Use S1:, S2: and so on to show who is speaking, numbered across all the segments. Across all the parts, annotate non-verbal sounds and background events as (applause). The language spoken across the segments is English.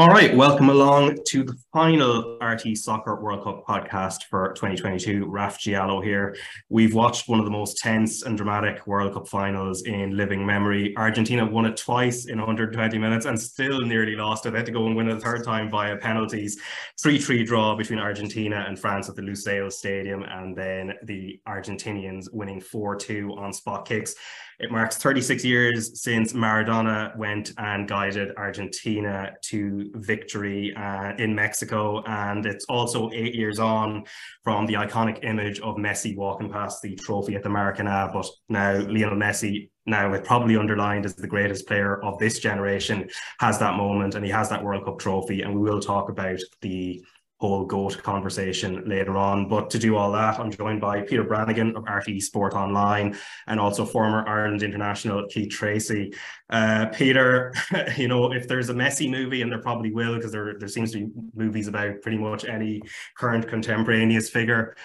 S1: All right, welcome along to the final RTE Soccer World Cup podcast for 2022. Raf Diallo here. We've watched one of the most tense and dramatic World Cup finals in living memory. Argentina won it twice in 120 minutes and still nearly lost it. They had to go and win it a third time via penalties. 3-3 draw between Argentina and France at the Lusail Stadium, and then the Argentinians winning 4-2 on spot kicks. It marks 36 years since Maradona went and guided Argentina to victory uh, in Mexico. And it's also eight years on from the iconic image of Messi walking past the trophy at the Maracanã. But now Lionel Messi now it probably underlined as the greatest player of this generation has that moment and he has that World Cup trophy and we will talk about the whole GOAT conversation later on. But to do all that, I'm joined by Peter Brannigan of RTE Sport Online and also former Ireland international Keith Treacy. Uh, Peter, (laughs) you know, if there's a Messi movie, and there probably will, because there, there seems to be movies about pretty much any current contemporaneous figure,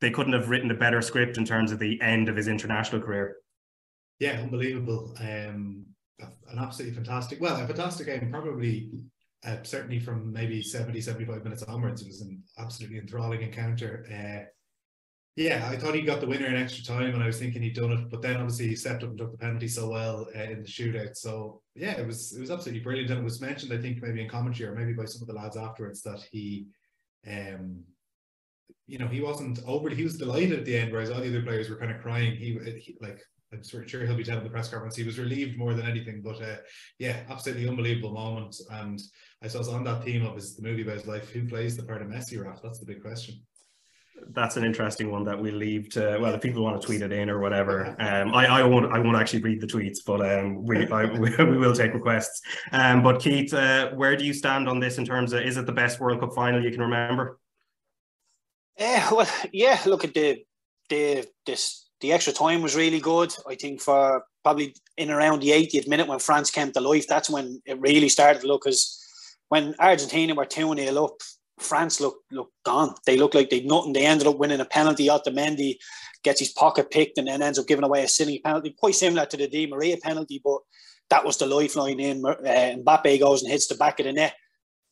S1: they couldn't have written a better script in terms of the end of his international career.
S2: Yeah, unbelievable. Um, an absolutely fantastic, well, a fantastic game, probably uh, certainly from maybe 70, 75 minutes onwards, it was an absolutely enthralling encounter. Uh, yeah, I thought he got the winner in extra time, and I was thinking he'd done it. But then obviously he stepped up and took the penalty so well uh, in the shootout. So yeah, it was it was absolutely brilliant. And it was mentioned, I think, maybe in commentary or maybe by some of the lads afterwards that he, um, you know, he wasn't overly. He was delighted at the end, whereas all the other players were kind of crying. He, he like I'm sure he'll be telling the press conference he was relieved more than anything. But uh, yeah, absolutely unbelievable moment. And I suppose on that theme of his the movie about his life, who plays the part of Messi, Raf? That's the big question.
S1: That's an interesting one that we leave to well, if people want to tweet it in or whatever. Um, I, I won't I won't actually read the tweets, but um, we I, (laughs) we, we will take requests. Um, but Keith, uh, where do you stand on this in terms of is it the best World Cup final you can remember?
S3: Uh, well, yeah. Look at the the this the extra time was really good. I think for probably in around the 80th minute when France came to life, that's when it really started to look as when Argentina were 2 0 up, France looked looked gone. They looked like they'd nothing. They ended up winning a penalty. Otamendi gets his pocket picked and then ends up giving away a silly penalty, quite similar to the Di Maria penalty, but that was the lifeline in. Uh, Mbappe goes and hits the back of the net.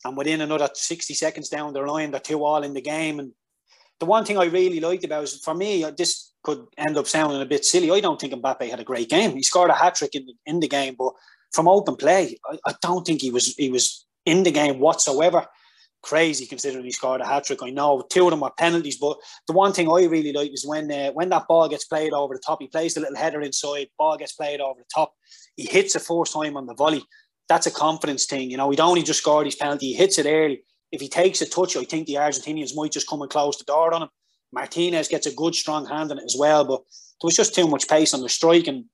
S3: And within another 60 seconds down the line, they're two all in the game. And the one thing I really liked about was for me, this could end up sounding a bit silly. I don't think Mbappe had a great game. He scored a hat trick in the, in the game, but from open play, I, I, don't think he was he was in the game whatsoever. Crazy considering he scored a hat trick. I know two of them were penalties, but the one thing I really like is when uh, when that ball gets played over the top, he plays the little header inside, ball gets played over the top, he hits the first time on the volley. That's a confidence thing, you know. He'd only just scored his penalty, he hits it early. If he takes a touch, I think the Argentinians might just come and close the door on him Martinez gets a good strong hand in it as well, but there was just too much pace on the strike, and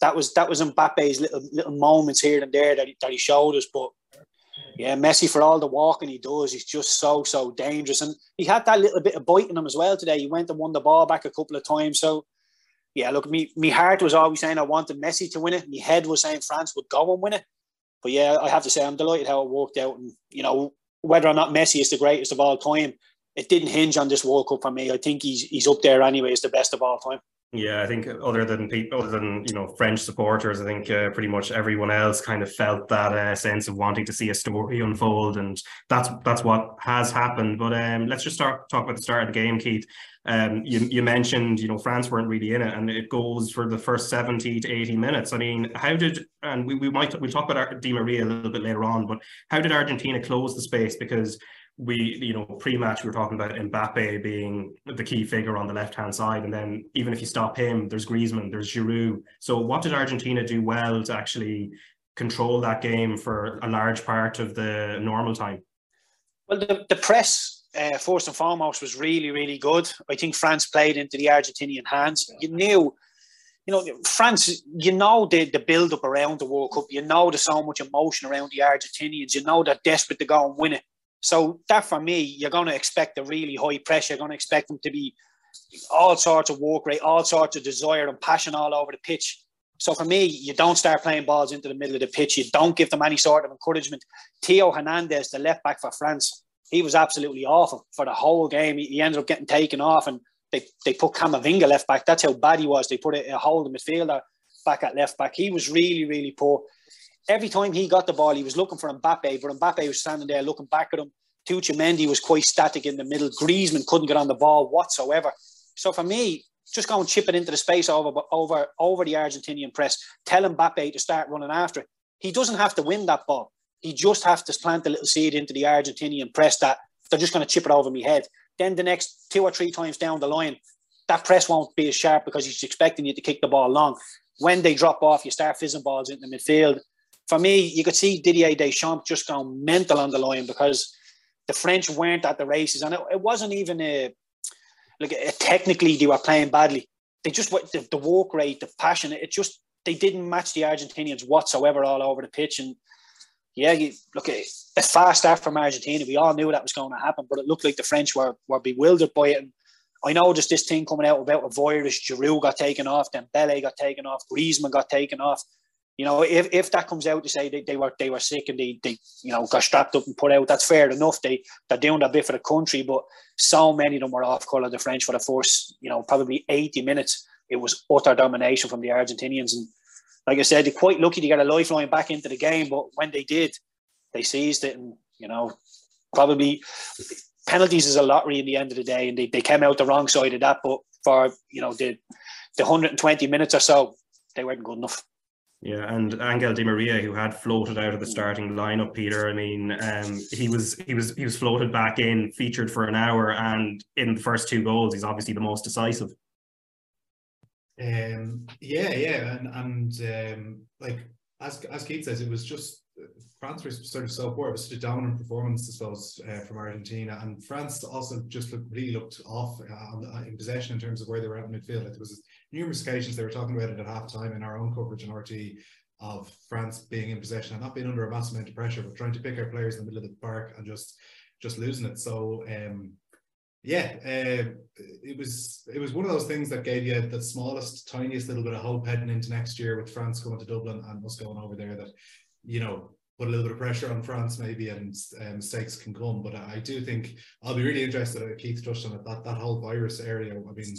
S3: that was that was Mbappe's little little moments here and there that he, that he showed us. But yeah, Messi for all the walking he does, he's just so so dangerous, and he had that little bit of bite in him as well today. He went and won the ball back a couple of times, so. Yeah, look, me, me heart was always saying I wanted Messi to win it. My head was saying France would go and win it. But yeah, I have to say I'm delighted how it worked out. And you know, whether or not Messi is the greatest of all time, it didn't hinge on this World Cup for me. I think he's he's up there anyway as the best of all time.
S1: Yeah, I think other than people, other than you know French supporters, I think uh, pretty much everyone else kind of felt that uh, sense of wanting to see a story unfold, and that's that's what has happened. But um, let's just start talk about the start of the game, Keith. Um, you, you mentioned you know France weren't really in it, and it goes for the first seventy to eighty minutes. I mean, how did and we, we might we'll talk about Di Maria a little bit later on, but how did Argentina close the space because we, you know, pre-match we were talking about Mbappe being the key figure on the left-hand side, and then even if you stop him, there's Griezmann, there's Giroud. So what did Argentina do well to actually control that game for a large part of the normal time?
S3: Well, the, the press uh, first and foremost was really, really good. I think France played into the Argentinian hands. You knew, you know, France. You know the the build up around the World Cup. You know there's so much emotion around the Argentinians. You know they're desperate to go and win it. So that for me, you're going to expect a really high pressure. You're going to expect them to be all sorts of work rate, all sorts of desire and passion all over the pitch. So for me, you don't start playing balls into the middle of the pitch. You don't give them any sort of encouragement. Theo Hernandez, the left back for France, he was absolutely awful for the whole game. He, ended up getting taken off, and they, they put Camavinga left back. That's how bad he was. They put a, a hold of midfielder back at left back. He was really, really poor every time he got the ball, he was looking for Mbappe, but Mbappe was standing there looking back at him. Tucci was quite static in the middle. Griezmann couldn't get on the ball whatsoever. So for me, just go and chip it into the space over over over the Argentinian press. Tell Mbappe to start running after it. He doesn't have to win that ball. He just has to plant a little seed into the Argentinian press that they're just going to chip it over my head. Then the next two or three times down the line, that press won't be as sharp because he's expecting you to kick the ball long. When they drop off, you start fizzing balls into the midfield. For me, you could see Didier Deschamps just going mental on the line because the French weren't at the races, and it, it wasn't even a like a, technically they were playing badly. They just the, the work rate, the passion. It just they didn't match the Argentinians whatsoever all over the pitch. And yeah, you look at a fast start from Argentina. We all knew that was going to happen, but it looked like the French were were bewildered by it. And I know just this thing coming out about a virus. Giroud got taken off, then Bele got taken off, Griezmann got taken off. You know, if, if that comes out to say they, they were they were sick and they, they you know got strapped up and put out, that's fair enough. They they're doing that bit for the country, but so many of them were off colour the French for the first, you know, probably 80 minutes. It was utter domination from the Argentinians. And like I said, they're quite lucky to get a lifeline back into the game, but when they did, they seized it and, you know, probably penalties is a lottery in the end of the day, and they, they came out the wrong side of that. But for you know the the 120 minutes or so, they weren't good enough.
S1: Yeah, and Angel Di Maria, who had floated out of the starting lineup, Peter. I mean, um, he was he was he was floated back in, featured for an hour, and in the first two goals, he's obviously the most decisive.
S2: Um, yeah, yeah, and and um, like as as Keith says, it was just France were sort of so poor. It was such a dominant performance, I suppose, uh, from Argentina, and France also just looked, really looked off uh, in possession in terms of where they were at midfield. There was numerous occasions they were talking about it at half time in our own coverage in RTE of France being in possession and not being under a massive amount of pressure, but trying to pick our players in the middle of the park and just just losing it. So um, yeah, uh, it was it was one of those things that gave you the smallest, tiniest little bit of hope heading into next year with France going to Dublin and us going over there. That you know put a little bit of pressure on France maybe and um, mistakes can come. But I do think I'll be really interested. Keith touched on it that that whole virus area. I mean,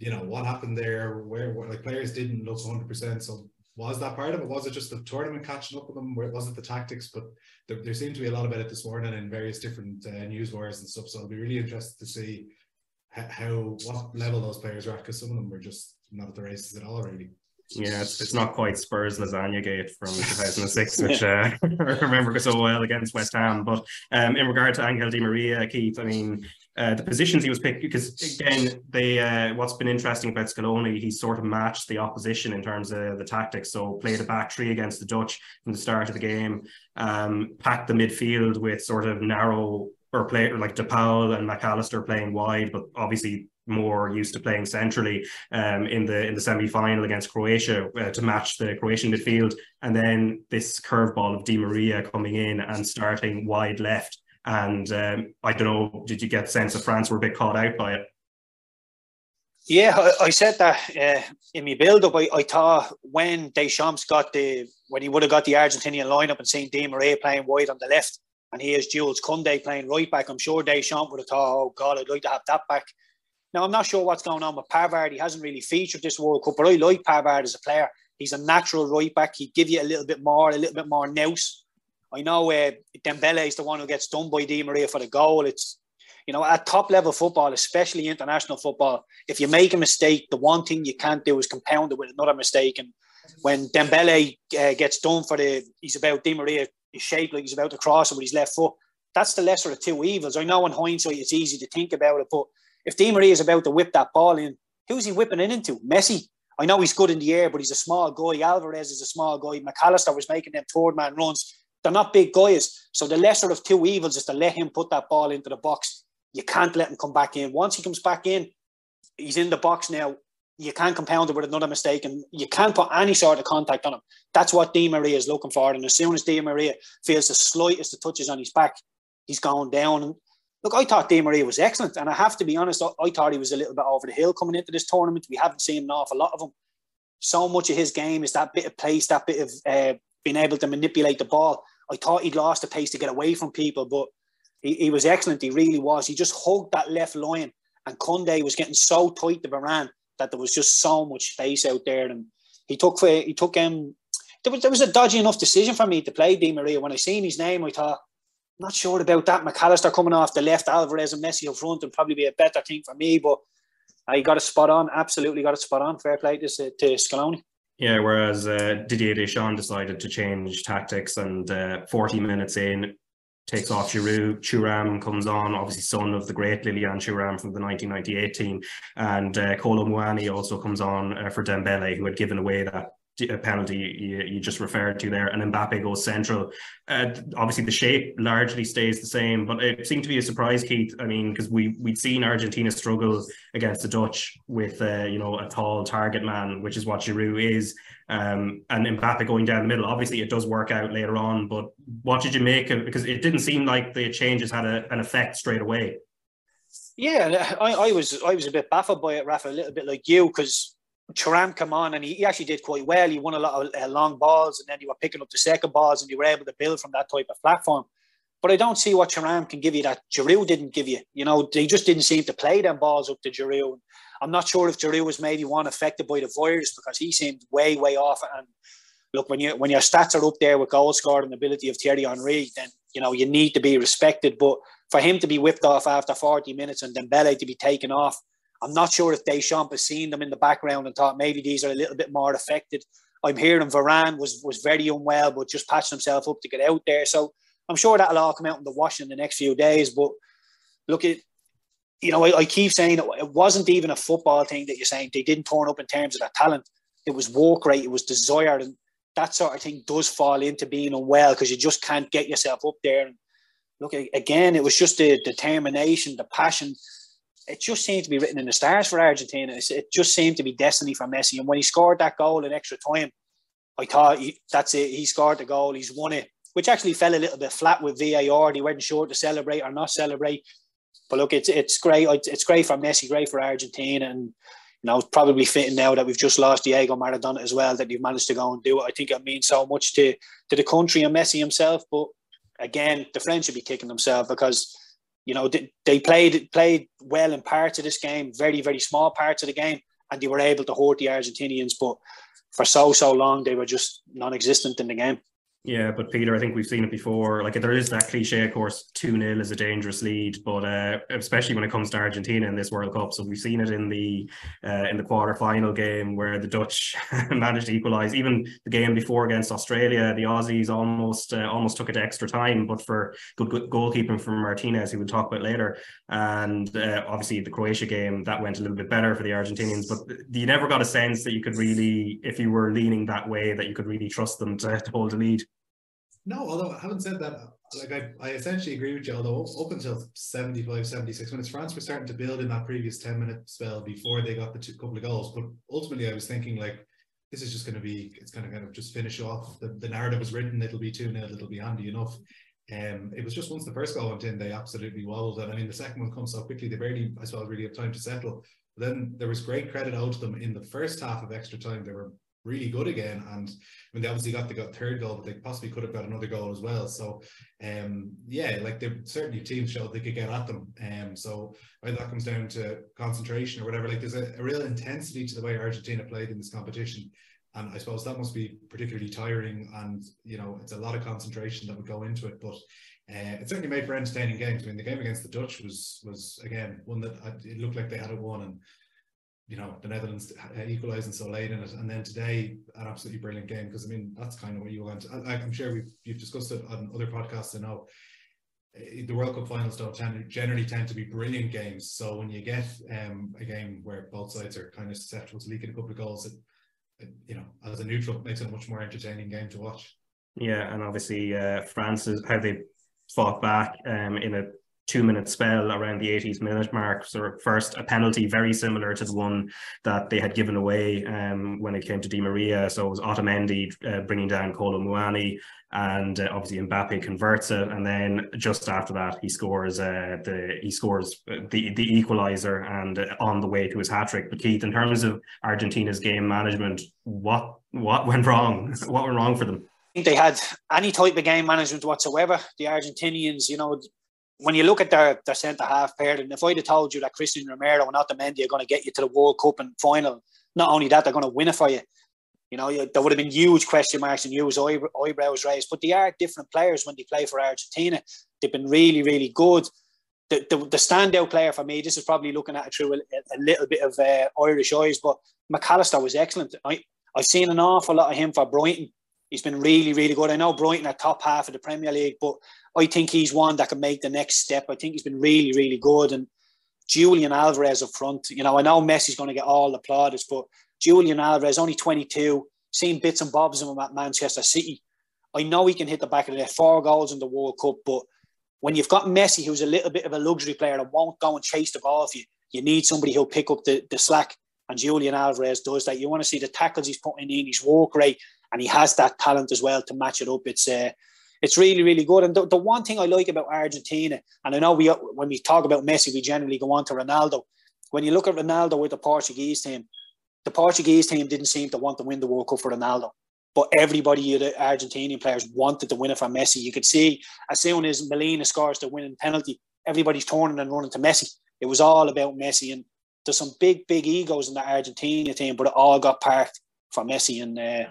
S2: you know what happened there where, where like players didn't look 100% so was that part of it? Was it just the tournament catching up with them? Was it the tactics? But there, there seemed to be a lot about it this morning in various different uh, news wires and stuff. So i'll be really interested to see how what level those players are at because some of them were just not at the races at all really
S1: yeah, it's, it's not quite (laughs) Spurs lasagna gate from 2006, which uh, (laughs) I remember so well against West Ham. But um, in regard to Angel Di Maria, Keith, I mean, uh, the positions he was picked because again, they uh, what's been interesting about Scaloni, he sort of matched the opposition in terms of the tactics. So played a back three against the Dutch from the start of the game, um, packed the midfield with sort of narrow or play like DePaul and Mac Allister playing wide, but obviously more used to playing centrally um, in the in the semi final against Croatia uh, to match the Croatian midfield, and then this curveball of Di Maria coming in and starting wide left. And um, I don't know, did you get the sense that France were a bit caught out by it?
S3: Yeah, I, I said that uh, in my build up. I, I, thought when Deschamps got the when he would have got the Argentinian lineup and seen Di Maria playing wide on the left, and he has Jules Koundé playing right back, I'm sure Deschamps would have thought, "Oh God, I'd like to have that back." Now, I'm not sure what's going on with Pavard. He hasn't really featured this World Cup, but I like Pavard as a player. He's a natural right back. He'd give you a little bit more, a little bit more nous. I know uh, Dembele is the one who gets done by Di Maria for the goal. It's, you know, at top level football, especially international football, if you make a mistake, the one thing you can't do is compound it with another mistake. And when Dembele uh, gets done for the, he's about Di Maria, he's shaped like he's about to cross it with his left foot. That's the lesser of two evils. I know in hindsight it's easy to think about it, but if Di Maria is about to whip that ball in, who's he whipping it into? Messi. I know he's good in the air, but he's a small guy. Alvarez is a small guy. Mac Allister was making them third man runs. They're not big guys. So the lesser of two evils is to let him put that ball into the box. You can't let him come back in. Once he comes back in, he's in the box now. You can't compound it with another mistake and you can't put any sort of contact on him. That's what Di Maria is looking for. And as soon as Di Maria feels the slightest of touches on his back, he's going down. Look, I thought Di Maria was excellent, and I have to be honest, I thought he was a little bit over the hill coming into this tournament. We haven't seen an awful lot of him. So much of his game is that bit of pace, that bit of uh, being able to manipulate the ball. I thought he'd lost the pace to get away from people, but he, he was excellent. He really was. He just hugged that left line, and Koundé was getting so tight to Varane that there was just so much space out there. And he took he took um, there was there was a dodgy enough decision for me to play Di Maria. When I seen his name, I thought, not sure about that. Mac Allister coming off the left, Alvarez and Messi up front, and probably be a better thing for me. But I got a spot on. Absolutely got a spot on. Fair play to, to Scaloni.
S1: Yeah, whereas uh, Didier Deschamps decided to change tactics, and uh, 40 minutes in, takes off Giroud. Thuram comes on, obviously son of the great Lilian Thuram from the 1998 team, and uh, Muani also comes on uh, for Dembele, who had given away that penalty you, you, just referred to there, and Mbappe goes central. Uh, obviously, the shape largely stays the same, but it seemed to be a surprise, Keith. I mean, because we we'd seen Argentina struggle against the Dutch with uh, you know a tall target man, which is what Giroud is, um, and Mbappe going down the middle. Obviously, it does work out later on, but what did you make of? Because it didn't seem like the changes had a, an effect straight away.
S3: Yeah, I, I was I was a bit baffled by it, Rafa, a little bit like you, because Thuram come on and he, he, actually did quite well. He won a lot of uh, long balls and then you were picking up the second balls and you were able to build from that type of platform. But I don't see what Thuram can give you that Giroud didn't give you. You know, they just didn't seem to play them balls up to Giroud. I'm not sure if Giroud was maybe one affected by the virus because he seemed way, way off. And look, when you when your stats are up there with goal and ability of Thierry Henry, then you know you need to be respected. But for him to be whipped off after 40 minutes and Dembele to be taken off I'm not sure if Deschamps has seen them in the background and thought maybe these are a little bit more affected. I'm hearing Varane was was very unwell, but just patched himself up to get out there. So I'm sure that'll all come out in the wash in the next few days. But look at, you know, I, I keep saying it, wasn't even a football thing that you're saying they didn't turn up in terms of their talent. It was work rate, it was desire, and that sort of thing does fall into being unwell because you just can't get yourself up there. And look again, it was just the determination, the passion it just seemed to be written in the stars for Argentina. It just seemed to be destiny for Messi. And when he scored that goal in extra time, I thought he, that's it. He scored the goal. He's won it, which actually fell a little bit flat with VAR. He wasn't sure to celebrate or not celebrate. But look, it's it's great. It's great for Messi, great for Argentina, and you know it's probably fitting now that we've just lost Diego Maradona as well that you've managed to go and do it. I think it means so much to to the country and Messi himself. But again, the French should be kicking themselves because you know, they, played played well in parts of this game, very very small parts of the game, and they were able to hurt the Argentinians. But for so so long, they were just non-existent in the game.
S1: Yeah, but Peter, I think we've seen it before. Like there is that cliche, of course, 2 0 is a dangerous lead, but uh, especially when it comes to Argentina in this World Cup. So we've seen it in the uh, in the quarter final game where the Dutch (laughs) managed to equalise. Even the game before against Australia, the Aussies almost uh, almost took it to extra time, but for good, good goalkeeping from Martinez, who we'll talk about later. And uh, obviously the Croatia game, that went a little bit better for the Argentinians, but you never got a sense that you could really, if you were leaning that way, that you could really trust them to, to hold the lead.
S2: No, although having said that, like I, I essentially agree with you, although up until 75, 76 minutes, France were starting to build in that previous 10 minute spell before they got the two, couple of goals. But ultimately, I was thinking like, this is just going to be, it's going to kind of just finish off. The, the narrative was written, it'll be 2 0, it'll be handy enough. Um, it was just once the first goal went in, they absolutely wobbled. And I mean, the second one comes so quickly, they barely, I suppose, really have time to settle. But then there was great credit owed to them in the first half of extra time. They were really good again. And I mean, they obviously got the got third goal, but they possibly could have got another goal as well. So, um, yeah, like they certainly teams showed they could get at them. Um, so whether that comes down to concentration or whatever, like there's a, a real intensity to the way Argentina played in this competition. And I suppose that must be particularly tiring. And, you know, it's a lot of concentration that would go into it. But uh, it certainly made for entertaining games. I mean, the game against the Dutch was, was again, one that it looked like they had it won. And you know the Netherlands equalising so late in it, and then today an absolutely brilliant game because I mean that's kind of what you want. I, I'm sure we've you've discussed it on other podcasts. I know eh, the World Cup finals don't tend generally tend to be brilliant games. So when you get um, a game where both sides are kind of susceptible to leaking a couple of goals, it, it, you know as a neutral makes it a much more entertaining game to watch.
S1: Yeah, and obviously uh, France is how they fought back um, in a two minute spell around the 80s minute mark. So first a penalty very similar to the one that they had given away um, when it came to Di Maria. So it was Otamendi uh, bringing down Kolo Muani and uh, obviously Mbappe converts it. And then just after that, he scores uh, the he scores the the equalizer and uh, on the way to his hat trick. But Keith, in terms of Argentina's game management, what what went wrong? what went wrong for them?
S3: I think they had any type of game management whatsoever. The Argentinians, you know, when you look at their, their centre half pair, and if I'd have told you that Christian Romero and Otamendi are going to get you to the World Cup and final, not only that, they're going to win it for you. You know, there would have been huge question marks and huge eyebrows raised, but they are different players when they play for Argentina. They've been really, really good. The, the, the standout player for me, this is probably looking at it through a, a little bit of uh, Irish eyes, but Mac Allister was excellent. I, I've seen an awful lot of him for Brighton. He's been really, really good. I know Brighton are top half of the Premier League, but I think he's one that can make the next step. I think he's been really, really good. And Julian Alvarez up front, you know, I know Messi's going to get all the plaudits, but Julian Alvarez, only 22, seen bits and bobs of him at Manchester City. I know he can hit the back of the net, four goals in the World Cup, but when you've got Messi, who's a little bit of a luxury player that won't go and chase the ball for you, you need somebody who'll pick up the, the slack. And Julian Alvarez does that. You want to see the tackles he's putting in, his work rate, and he has that talent as well to match it up. It's uh, it's really really good. And the, the one thing I like about Argentina, and I know we when we talk about Messi, we generally go on to Ronaldo. When you look at Ronaldo with the Portuguese team, the Portuguese team didn't seem to want to win the World Cup for Ronaldo. But everybody, the Argentinian players, wanted to win it for Messi. You could see as soon as Molina scores the winning penalty, everybody's turning and running to Messi. It was all about Messi, and there's some big, big egos in the Argentina team, but it all got parked for Messi. And uh,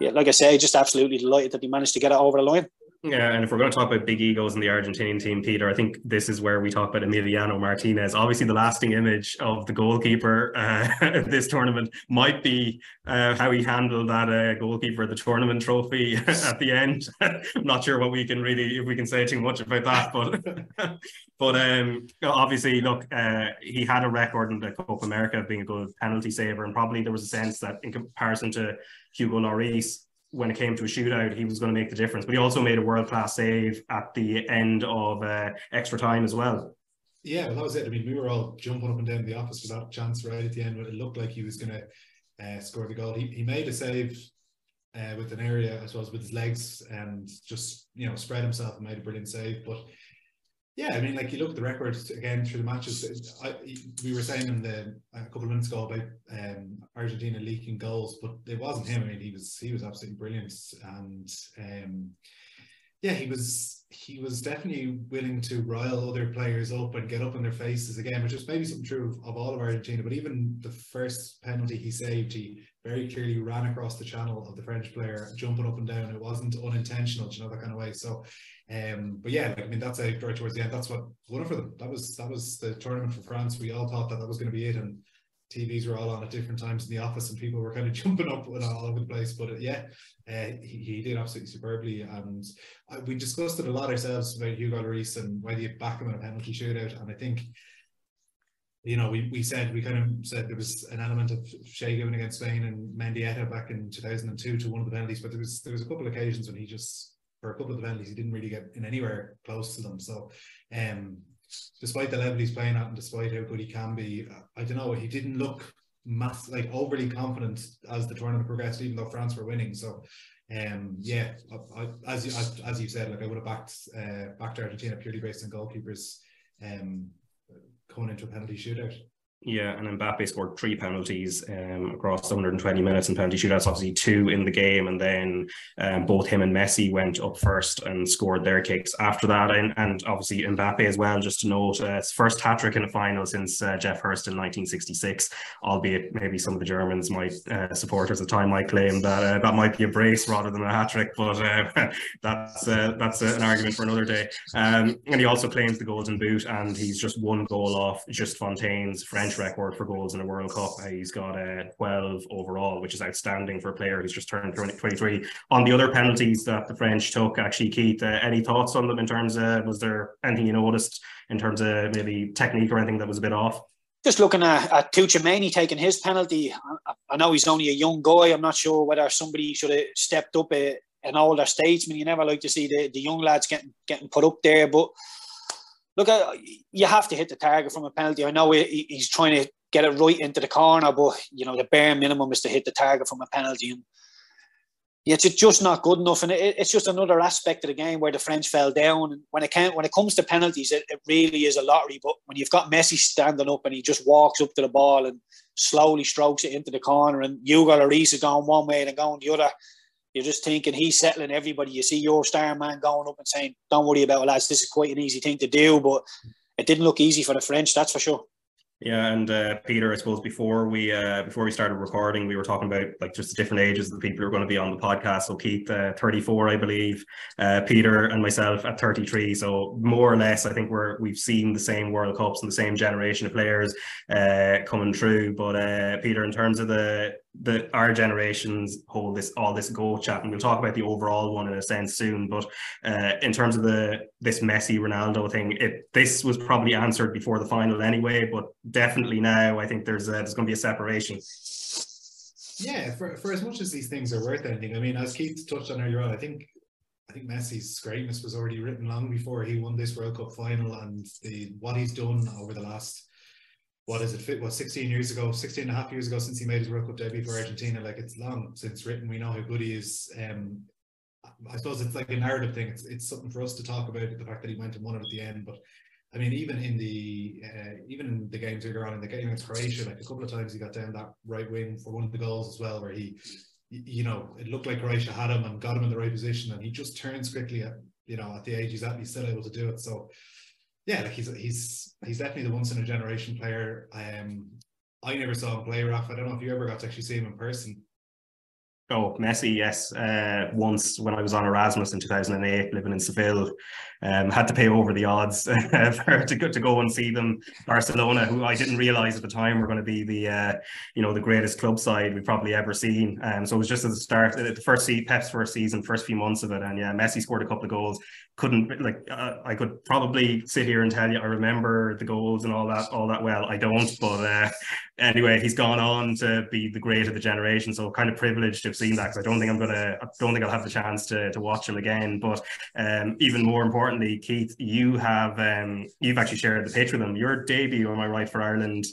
S3: yeah, like I say, just absolutely delighted that he managed to get it over the line.
S1: Yeah, and if we're going to talk about big egos in the Argentinian team, Peter, I think this is where we talk about Emiliano Martinez. Obviously, the lasting image of the goalkeeper uh, (laughs) this tournament might be uh, how he handled that uh, goalkeeper the tournament trophy (laughs) at the end. I'm (laughs) not sure what we can really, if we can say too much about that, but but um, obviously, look, uh, he had a record in the Copa America of being a good penalty saver, and probably there was a sense that in comparison to Hugo Lloris, when it came to a shootout, he was going to make the difference. But he also made a world class save at the end of uh, extra time as well.
S2: Yeah, well, that was it. I mean, we were all jumping up and down the office for that chance right at the end when it looked like he was going to uh, score the goal. He, he made a save uh, with an area, I suppose, with his legs and just, you know, spread himself and made a brilliant save. But yeah, I mean, like you look at the records again through the matches. I, we were saying in the a couple of minutes ago about um, Argentina leaking goals, but it wasn't him. I mean, he was he was absolutely brilliant, and um, yeah, he was he was definitely willing to rile other players up and get up in their faces again, which is maybe something true of, of all of Argentina. But even the first penalty he saved, he very clearly ran across the channel of the French player, jumping up and down. It wasn't unintentional, you know, that kind of way. So um, but yeah, I mean, that's a right towards the end. That's what won it for them. That was that was the tournament for France. We all thought that that was going to be it, and TVs were all on at different times in the office, and people were kind of (laughs) jumping up and all over the place. But uh, yeah, uh, he, he did absolutely superbly, and uh, we discussed it a lot ourselves about Hugo Lloris and whether you back him in a penalty shootout. And I think you know, we, we said, we kind of said there was an element of Shay Given against Spain and Mendieta back in 2002 to one of the penalties, but there was there was a couple of occasions when he just for a couple of the penalties, he didn't really get in anywhere close to them. So, um, despite the level he's playing at and despite how good he can be, I don't know, he didn't look mass like overly confident as the tournament progressed, even though France were winning. So, um, yeah, I, I, as you as, as you said, like I would have backed uh, backed Argentina purely based on goalkeepers, um, going into a penalty shootout.
S1: Yeah, and Mbappe scored three penalties um, across 120 minutes in penalty shootouts, obviously two in the game, and then um, both him and Messi went up first and scored their kicks after that, and, and obviously Mbappe as well. Just to note, uh, it's first hat trick in a final since uh, Geoff Hurst in 1966. Albeit maybe some of the Germans might uh, supporters at the time might claim that uh, that might be a brace rather than a hat trick, but (laughs) uh, that's uh, that's an argument for another day. Um, and he also claims the golden boot, and he's just one goal off Just Fontaine's French Record for goals in a World Cup. He's got uh, 12 overall, which is outstanding for a player who's just turned 23. On the other penalties that the French took, actually, Keith, uh, any thoughts on them in terms of, was there anything you noticed in terms of maybe technique or anything that was a bit off?
S3: Just looking at, at Tchouameni taking his penalty, I, I, know he's only a young guy. I'm not sure whether somebody should have stepped up a, uh, an older statesman. You never like to see the, the young lads getting getting put up there, but look, you have to hit the target from a penalty. I know he's trying to get it right into the corner, but you know the bare minimum is to hit the target from a penalty, and yeah, it's just not good enough. And it's just another aspect of the game where the French fell down. And when it can, when it comes to penalties, it, it really is a lottery. But when you've got Messi standing up and he just walks up to the ball and slowly strokes it into the corner, and Hugo Lloris is going one way and going the other you're just thinking he's settling everybody. You see your star man going up and saying, "Don't worry about it, lads. This is quite an easy thing to do." But it didn't look easy for the French, that's for sure.
S1: Yeah, and uh, Peter, I suppose before we uh, before we started recording, we were talking about like just the different ages of the people who are going to be on the podcast. So Keith, uh, 34, I believe, uh, Peter and myself at 33. So more or less, I think we're we've seen the same World Cups and the same generation of players uh, coming through. But uh, Peter, in terms of the the our generations hold this all this go chat, and we'll talk about the overall one in a sense soon. But uh, in terms of the this Messi Ronaldo thing, it this was probably answered before the final anyway. But definitely now, I think there's a, there's going to be a separation.
S2: Yeah, for, for as much as these things are worth anything, I mean, as Keith touched on earlier on, I think I think Messi's greatness was already written long before he won this World Cup final, and the what he's done over the last what is it fit what 16 years ago 16 and a half years ago since he made his World Cup debut for Argentina? Like it's long since written. We know how good he is. Um I suppose it's like a narrative thing. It's, it's something for us to talk about the fact that he went and won it at the end. But I mean even in the uh, even in the games earlier on in the game against Croatia like a couple of times he got down that right wing for one of the goals as well where he you know it looked like Croatia had him and got him in the right position and he just turns quickly at you know at the age he's at he's still able to do it. So yeah, like he's he's he's definitely the once in a generation player. Um, I never saw him play, Raf. I don't know if you ever got to actually see him in person.
S1: Oh, Messi, yes. Uh, once when I was on Erasmus in 2008, living in Seville, um, had to pay over the odds (laughs) for, to, go, to go and see them. Barcelona, who I didn't realize at the time were going to be the, uh, you know, the greatest club side we've probably ever seen. Um, so it was just at the start, the first seat, Pep's first season, first few months of it. And yeah, Messi scored a couple of goals couldn't like uh, I could probably sit here and tell you I remember the goals and all that all that well. I don't, but uh, anyway, he's gone on to be the great of the generation. So kind of privileged to have seen that because I don't think I'm gonna I don't think I'll have the chance to to watch him again. But um, even more importantly, Keith, you have um, you've actually shared the pitch with him. Your debut, am I right, for Ireland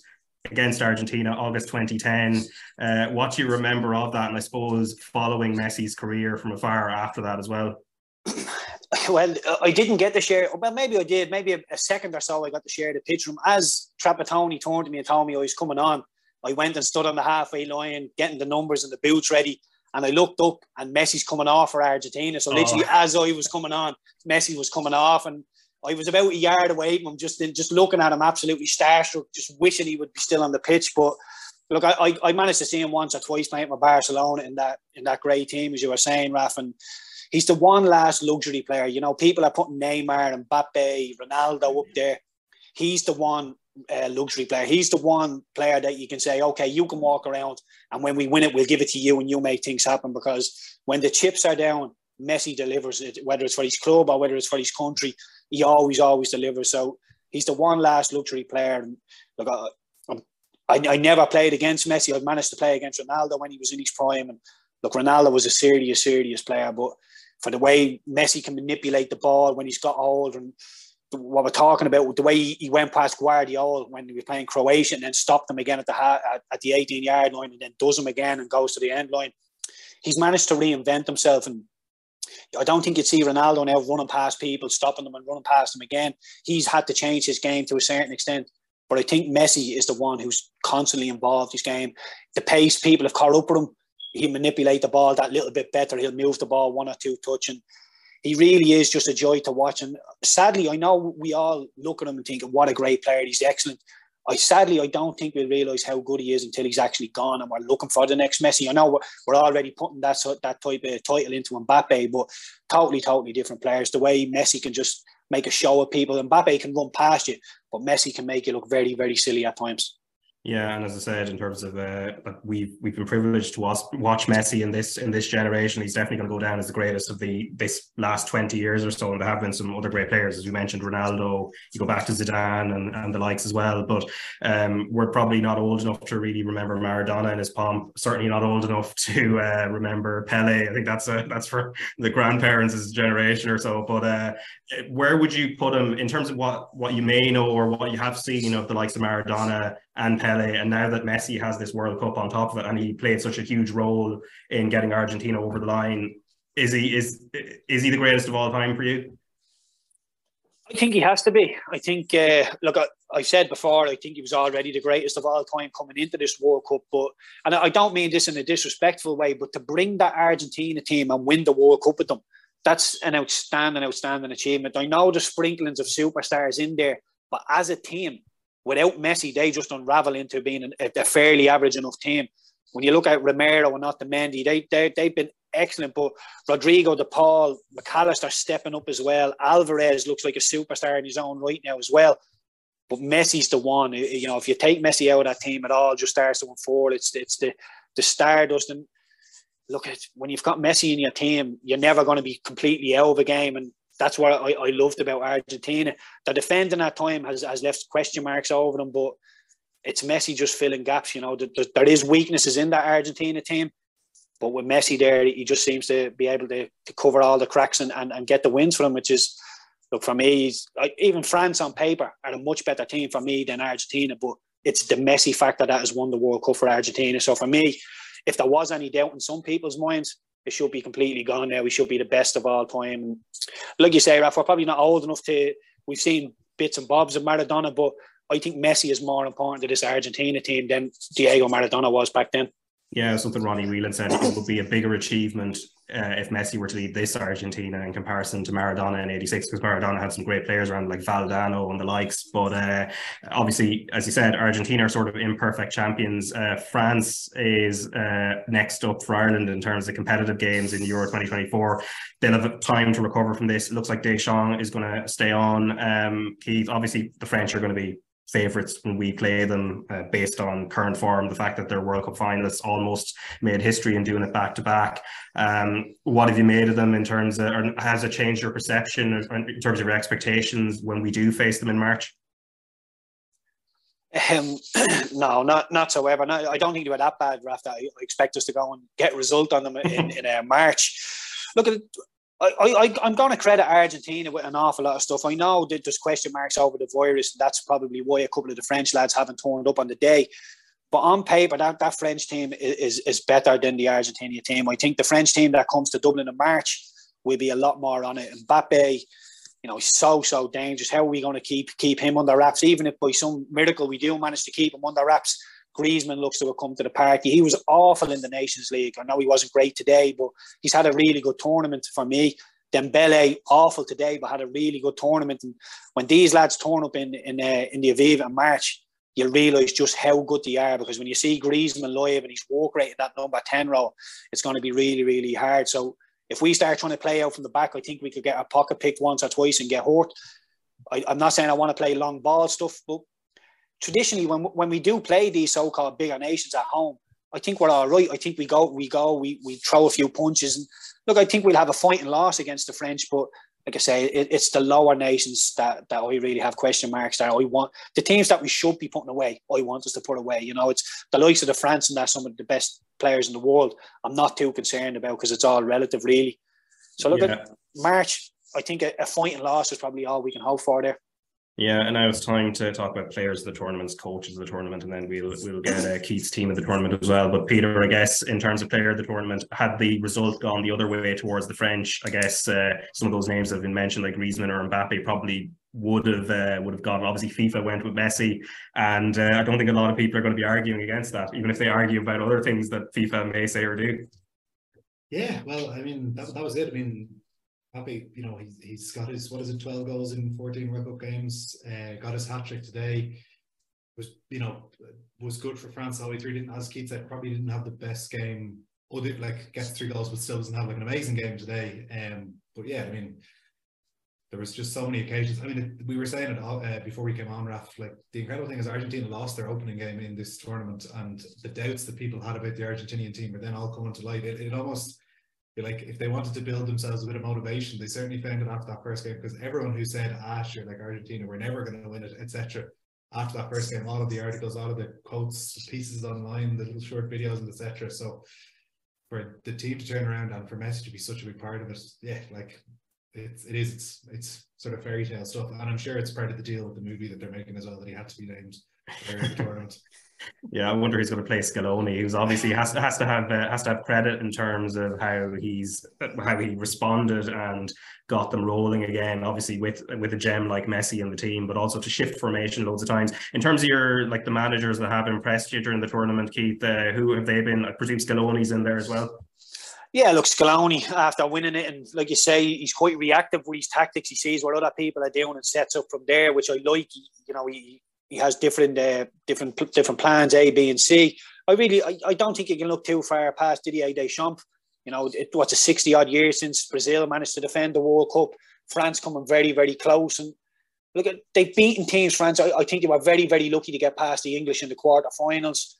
S1: against Argentina, August 2010. Uh, what do you remember of that? And I suppose following Messi's career from afar after that as well. (clears throat) (laughs)
S3: well, uh, I didn't get to share. Well, maybe I did. Maybe a, a, second or so, I got to share the pitch room. As Trapattoni turned to me and told me I was coming on, I went and stood on the halfway line, getting the numbers and the boots ready. And I looked up, and Messi's coming off for Argentina. So literally, oh. as I was coming on, Messi was coming off, and I was about a yard away from him, just just looking at him, absolutely starstruck, just wishing he would be still on the pitch. But look, I, I managed to see him once or twice playing for Barcelona in that in that great team, as you were saying, Raf, and he's the one last luxury player. You know, people are putting Neymar and Mbappe, Ronaldo up there. He's the one uh, luxury player. He's the one player that you can say, okay, you can walk around, and when we win it, we'll give it to you, and you make things happen. Because when the chips are down, Messi delivers it, whether it's for his club or whether it's for his country. He always, always delivers. So he's the one last luxury player. And look, I, I, I never played against Messi. I've managed to play against Ronaldo when he was in his prime, and look, Ronaldo was a serious, serious player, but for the way Messi can manipulate the ball when he's got old and what we're talking about, the way he went past Gvardiol when he was playing Croatia and then stopped them again at the at, the 18 yard line and then does them again and goes to the end line. He's managed to reinvent himself and I don't think you'd see Ronaldo now running past people, stopping them and running past them again. He's had to change his game to a certain extent. But I think Messi is the one who's constantly involved in his game. The pace, people have caught up with him he'll manipulate the ball that little bit better. He'll move the ball one or two touch, and he really is just a joy to watch. And sadly, I know we all look at him and think, "What a great player! He's excellent." I sadly I don't think we realise how good he is until he's actually gone, and we're looking for the next Messi. I know we're, we're already putting that that type of title into Mbappe, but totally, totally different players. The way Messi can just make a show of people, and Mbappe can run past you, but Messi can make you look very, very silly at times.
S1: Yeah, and as I said, in terms of uh, we've we've been privileged to watch, Messi in this in this generation. He's definitely going to go down as the greatest of the this last twenty years or so. And there have been some other great players, as you mentioned, Ronaldo. You go back to Zidane and, and the likes as well. But um, we're probably not old enough to really remember Maradona and his pomp. Certainly not old enough to uh, remember Pele. I think that's a, that's for the grandparents' generation or so. But uh, where would you put him in terms of what what you may know or what you have seen of the likes of Maradona? And Pele. And now that Messi has this World Cup on top of it, and he played such a huge role in getting Argentina over the line, is he is is he the greatest of all time for you?
S3: I think he has to be. I think, uh, look, I, I, said before, I think he was already the greatest of all time coming into this World Cup. But, and I don't mean this in a disrespectful way, but to bring that Argentina team and win the World Cup with them, that's an outstanding, outstanding achievement. I know there's sprinklings of superstars in there, but as a team, without Messi, they just unravel into being a, a fairly average enough team. When you look at Romero and Otamendi, they, they, they've been excellent. But Rodrigo, De Paul, Mac Allister stepping up as well. Alvarez looks like a superstar in his own right now as well. But Messi's the one. You know, if you take Messi out of that team at all, just starts to unfold. It's it's the the stardust. And look at when you've got Messi in your team, you're never going to be completely out of a game. And that's what I, I loved about Argentina. The defending at time has, has left question marks over them, but it's Messi just filling gaps. You know, there, there is weaknesses in that Argentina team, but with Messi there, he just seems to be able to, to cover all the cracks and, and, and get the wins for them, which is, look, for me, like, even France on paper are a much better team for me than Argentina, but it's the Messi factor that has won the World Cup for Argentina. So for me, if there was any doubt in some people's minds, it should be completely gone now. We should be the best of all time. Like you say, Raf, we're probably not old enough to. We've seen bits and bobs of Maradona, but I think Messi is more important to this Argentina team than Diego Maradona was back then.
S1: Yeah, something Ronnie Whelan said it would be a bigger achievement uh, if Messi were to lead this Argentina in comparison to Maradona in '86, because Maradona had some great players around like Valdano and the likes. But uh, obviously, as you said, Argentina are sort of imperfect champions. Uh, France is uh, next up for Ireland in terms of competitive games in Euro 2024. They'll have time to recover from this. It looks like Deschamps is going to stay on. Um, Keith, obviously, the French are going to be favourites when we play them uh, based on current form. The fact that they're World Cup finalists almost made history in doing it back to back. Um, what have you made of them in terms of, or has it changed your perception in terms of your expectations when we do face them in March?
S3: Um, (clears throat) no, not not so ever. No, I don't think they were that bad, Raf. I, I expect us to go and get a result on them in, (laughs) in uh, March. Look, at I, I, am going to credit Argentina with an awful lot of stuff. I know that there's question marks over the virus, and that's probably why a couple of the French lads haven't turned up on the day. But on paper, that, that French team is, is better than the Argentina team. I think the French team that comes to Dublin in March will be a lot more on it. And Mbappe, you know, he's so, so dangerous. How are we going to keep keep him under wraps? Even if by some miracle we do manage to keep him under wraps, Griezmann looks to have come to the party. He was awful in the Nations League. I know he wasn't great today, but he's had a really good tournament for me. Dembele, awful today, but had a really good tournament. And when these lads turn up in in, uh, in the Aviva in March, you'll realise just how good they are. Because when you see Griezmann live and he's walk rate in that number 10 role, it's going to be really, really hard. So if we start trying to play out from the back, I think we could get a pocket picked once or twice and get hurt. I, am not saying I want to play long ball stuff, but traditionally when when we do play these so-called bigger nations at home, I think we're all right. I think we go, we go, we we throw a few punches, and look, I think we'll have a fighting loss against the French, but like I say, it, it's the lower nations that that I really have question marks. That I want the teams that we should be putting away. I want us to put away. You know, it's the likes of the France and that some of the best players in the world. I'm not too concerned about because it's all relative, really. So look yeah. at March. I think a, a fighting loss is probably all we can hope for there.
S1: Yeah, and now it's time to talk about players of the tournaments, coaches of the tournament, and then we'll we'll get uh, Keith's team of the tournament as well. But Peter, I guess in terms of player of the tournament, had the result gone the other way towards the French, I guess uh, some of those names that have been mentioned, like Griezmann or Mbappe, probably would have uh, would have gone. Obviously, FIFA went with Messi, and uh, I don't think a lot of people are going to be arguing against that, even if they argue about other things that FIFA may say or do.
S2: Yeah, well, I mean that, that was it. I mean, Mbappe, you know, he's, he's got his, what is it, 12 goals in 14 World Cup games, uh, got his hat trick today. Was, you know, was good for France all the. Didn't, as Keith said, probably didn't have the best game. Other, like, gets three goals, but still doesn't have like an amazing game today. Um, but yeah, I mean, there was just so many occasions. I mean, it, we were saying it uh, before we came on, Raf. Like the incredible thing is Argentina lost their opening game in this tournament, and the doubts that people had about the Argentinian team were then all coming to light. It, it almost like if they wanted to build themselves a bit of motivation, they certainly found it after that first game because everyone who said, "Ah, sure, like Argentina, we're never going to win it," etc. After that first game, all of the articles, all of the quotes, pieces online, the little short videos, and etc. So for the team to turn around and for Messi to be such a big part of it, yeah, like it's it is it's it's sort of fairy tale stuff, and I'm sure it's part of the deal with the movie that they're making as well that he had to be named the tournament. (laughs)
S1: Yeah, I wonder who's going to play Scaloni, who's obviously has to has to have uh, has to have credit in terms of how he's how he responded and got them rolling again. Obviously, with with a gem like Messi in the team, but also to shift formation loads of times. In terms of your like the managers that have impressed you during the tournament, Keith, uh, who have they been? I presume Scaloni's in there as well.
S3: Yeah, look, Scaloni after winning it, and like you say, he's quite reactive with his tactics. He sees what other people are doing and sets up from there, which I like. You know, he he has different uh, different different plans A, B, and C. I really I, I don't think you can look too far past Didier Deschamps. You know, it, what's a sixty odd years since Brazil managed to defend the World Cup. France coming very very close, and look at they've beaten teams. France, I, I think they were very very lucky to get past the English in the quarterfinals.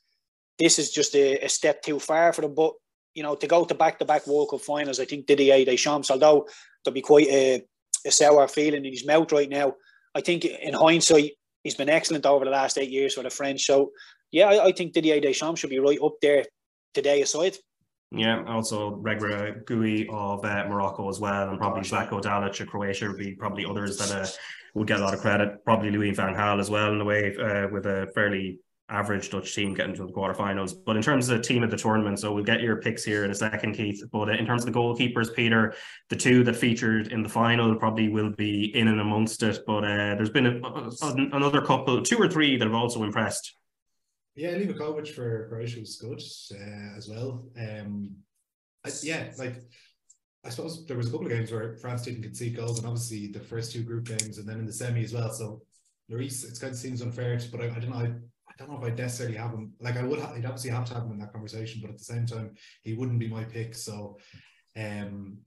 S3: This is just a, a step too far for them, but you know, to go to back to back World Cup finals, I think Didier Deschamps, although there'll be quite a, a sour feeling in his mouth right now, I think in hindsight, he's been excellent over the last eight years for the French. So, yeah, I, I think Didier Deschamps should be right up there today aside.
S1: Yeah, also Regragui of uh, Morocco as well, and probably Zlatko Dalic of Croatia would be probably others that uh, would get a lot of credit. Probably Louis van Gaal as well in a way uh, with a fairly average Dutch team getting to the quarterfinals. But in terms of the team of the tournament, so we'll get your picks here in a second, Keith. But in terms of the goalkeepers, Peter, the two that featured in the final probably will be in and amongst it. But uh, there's been a, another couple, two or three that have also impressed.
S2: Yeah, Livakovic for Croatia was good uh, as well. Um, I, yeah, like I suppose there was a couple of games where France didn't concede goals, and obviously the first two group games, and then in the semi as well. So Lloris, it kind of seems unfair, but I, I don't know. Don't know if I'd necessarily have him. Like I would, ha- I'd obviously have to have him in that conversation, but at the same time, he wouldn't be my pick. So, um,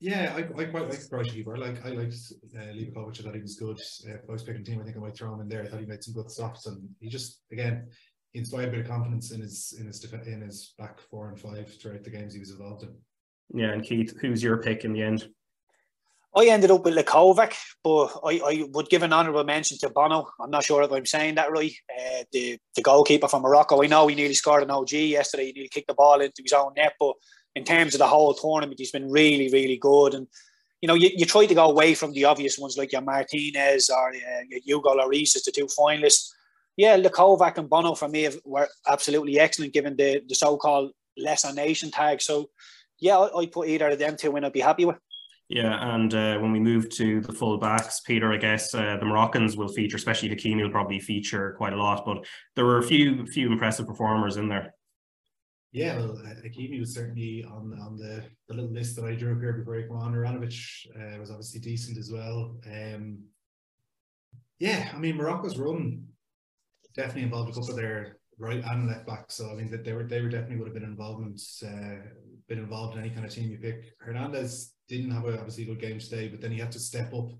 S2: yeah, I, I quite like keeper. I like I liked uh, Livakovic. I thought he was good. Uh, if I was picking team, I think I might throw him in there. I thought he made some good stops, and he just again he inspired a bit of confidence in his in his in his back four and five throughout the games he was involved in.
S1: Yeah, and Keith, who's your pick in the end?
S3: I ended up with Livakovic, but I, I would give an honourable mention to Bono. I'm not sure if I'm saying that right. Uh, the, the goalkeeper from Morocco. I know he nearly scored an OG yesterday. He nearly kicked the ball into his own net, but in terms of the whole tournament, he's been really, really good. And you know, you, you try to go away from the obvious ones like your Martinez or uh, your Hugo Lloris as the two finalists. Yeah, Livakovic and Bono for me were absolutely excellent given the, the so-called lesser nation tag. So yeah, I, I put either of them two in. I'd be happy with.
S1: Yeah, and uh, when we move to the full backs, Peter, I guess uh, the Moroccans will feature, especially Hakimi will probably feature quite a lot, but there were a few few impressive performers in there.
S2: Yeah, well, uh, Hakimi was certainly on on the, the little list that I drew up here before he came on. Juranovic uh, was obviously decent as well. Um, yeah, I mean Morocco's run definitely involved a couple of their right and left back. So I mean that they were they were definitely would have been involvement uh, been involved in any kind of team you pick. Hernandez didn't have a obviously good game today, but then he had to step up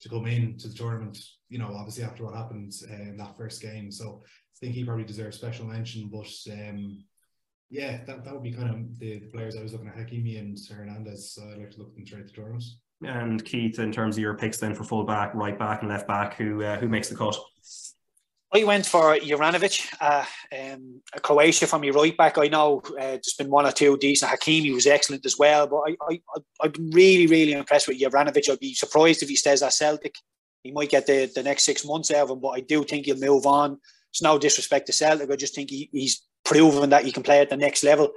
S2: to come in to the tournament. You know, obviously after what happened uh, in that first game, so I think he probably deserves special mention. But um, yeah, that, that would be kind of the, the players I was looking at Hakimi and Hernandez. I'd like to look them throughout the tournament.
S1: And Keith, in terms of your picks then for full back, right back, and left back, who uh, who makes the cut?
S3: I went for Juranovic, uh, um, Croatia from your right back. I know uh, there's been one or two decent. Hakimi was excellent as well, but I, I, I've been really, really impressed with Juranovic. I'd be surprised if he stays at Celtic. He might get the, the next six months out of him, but I do think he'll move on. It's no disrespect to Celtic. I just think he, he's proven that he can play at the next level.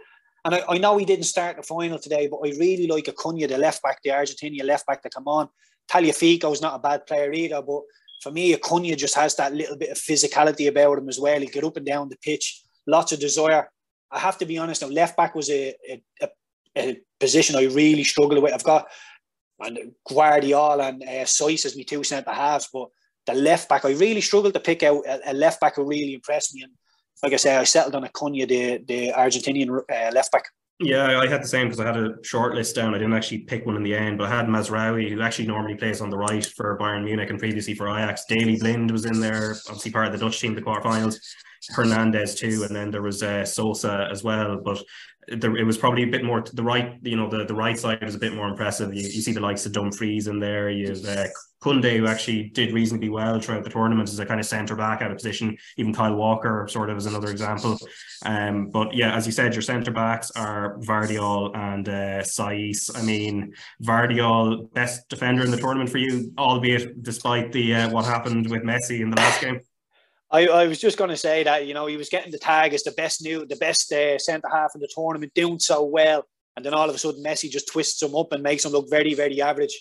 S3: And I, I know he didn't start the final today, but I really like Acuna, the left back, the Argentinian left back to come on. Tagliafico's not a bad player either, but for me, Acuna just has that little bit of physicality about him as well. He get up and down the pitch, lots of desire. I have to be honest. Now, left back was a, a, a position I really struggled with. I've got and Gvardiol and uh, Saïss as my two centre halves, but the left back I really struggled to pick out a, a, left back who really impressed me. And like I say, I settled on Acuna, the the Argentinian uh, left back.
S1: Yeah, I had the same because I had a short list down. I didn't actually pick one in the end, but I had Mazraoui, who actually normally plays on the right for Bayern Munich and previously for Ajax. Daley Blind was in there, obviously part of the Dutch team, the quarterfinals. Hernandez too, and then there was uh, Sosa as well. But there, it was probably a bit more the right. You know, the, the right side was a bit more impressive. You, you see the likes of Dumfries in there. You have uh, Koundé, who actually did reasonably well throughout the tournament as a kind of centre back out of position. Even Kyle Walker, sort of, as another example. Um, but yeah, as you said, your centre backs are Gvardiol and uh, Saïss. I mean, Gvardiol, best defender in the tournament for you, albeit despite the uh, what happened with Messi in the last game.
S3: I, I was just going to say that you know he was getting the tag as the best new, the best uh, centre half in the tournament, doing so well, and then all of a sudden Messi just twists him up and makes him look very, very average.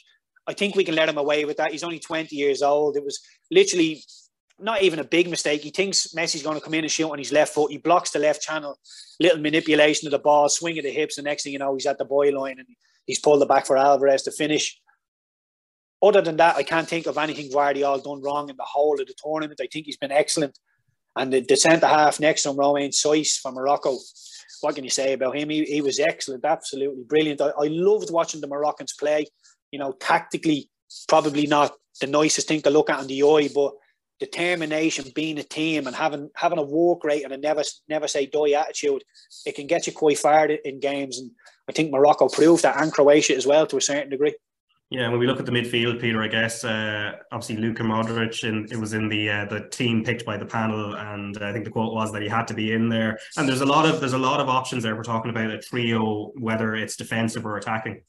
S3: I think we can let him away with that. He's only 20 years old. It was literally not even a big mistake. He thinks Messi's going to come in and shoot on his left foot. He blocks the left channel, little manipulation of the ball, swing of the hips. The next thing you know, he's at the boy line and he's pulled it back for Alvarez to finish. Other than that, I can't think of anything Gvardiol done wrong in the whole of the tournament. I think he's been excellent. And the, the centre half next to him, Romain Saïss from Morocco, what can you say about him? He, he was excellent, absolutely brilliant. I, I loved watching the Moroccans play. You know, tactically, probably not the nicest thing to look at in the eye, but determination, being a team, and having having a work rate and a never never say die attitude, it can get you quite far in games. And I think Morocco proved that, and Croatia as well to a certain degree.
S1: Yeah, when we look at the midfield, Peter, I guess uh, obviously Luka Modric, and it was in the uh, the team picked by the panel, and I think the quote was that he had to be in there. And there's a lot of there's a lot of options there. We're talking about a trio, whether it's defensive or attacking.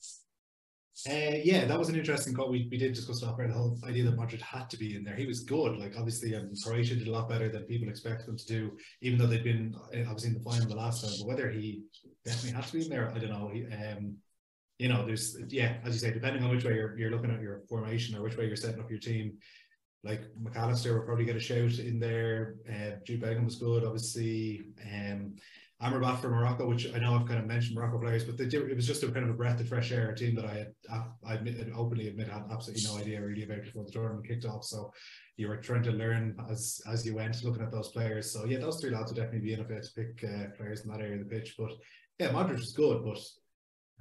S2: Uh, yeah, that was an interesting call. We, we did discuss that the whole idea that Modric had to be in there. He was good. Like obviously, um, Croatia did a lot better than people expected them to do, even though they'd been uh, obviously in the final the last time. But whether he definitely had to be in there, I don't know. He, um, you know, there's yeah, as you say, depending on which way you're you're looking at your formation or which way you're setting up your team. Like Mac Allister will probably get a shout in there. Uh, Jude Bellingham was good, obviously. Um, Amrabat for Morocco, which I know I've kind of mentioned Morocco players, but it was just a kind of a breath of fresh air, a team that I I admit, openly admit, I had absolutely no idea really about before the tournament kicked off. So you were trying to learn as as you went, looking at those players. So yeah, those three lads would definitely be in if I had to pick uh, players in that area of the pitch. But yeah, Modric was good, but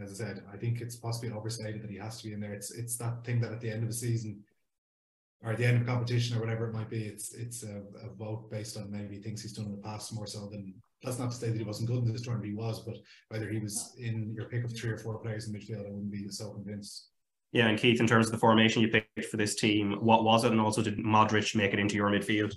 S2: as I said, I think it's possibly overstated that he has to be in there. It's it's that thing that at the end of the season or at the end of competition or whatever it might be, it's it's a, a, vote based on maybe things he's done in the past more so than that's not to say that he wasn't good in this tournament, he was, but whether he was in your pick of three or four players in midfield, I wouldn't be so convinced.
S1: Yeah, and Keith, in terms of the formation you picked for this team, what was it, and also did Modric make it into your midfield?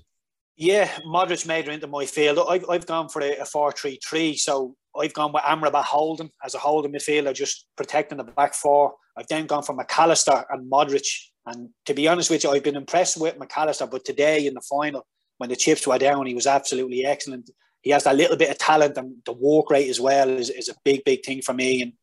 S3: Yeah, Modric made it into my field. I've, I've gone for a, a 4 3 3. So I've gone with Amrabat holding as a holding midfielder, just protecting the back four. I've then gone for Mac Allister and Modric. And to be honest with you, I've been impressed with Mac Allister, but today in the final, when the chips were down, he was absolutely excellent. He has that little bit of talent and the walk rate as well is, is a big, big thing for me. And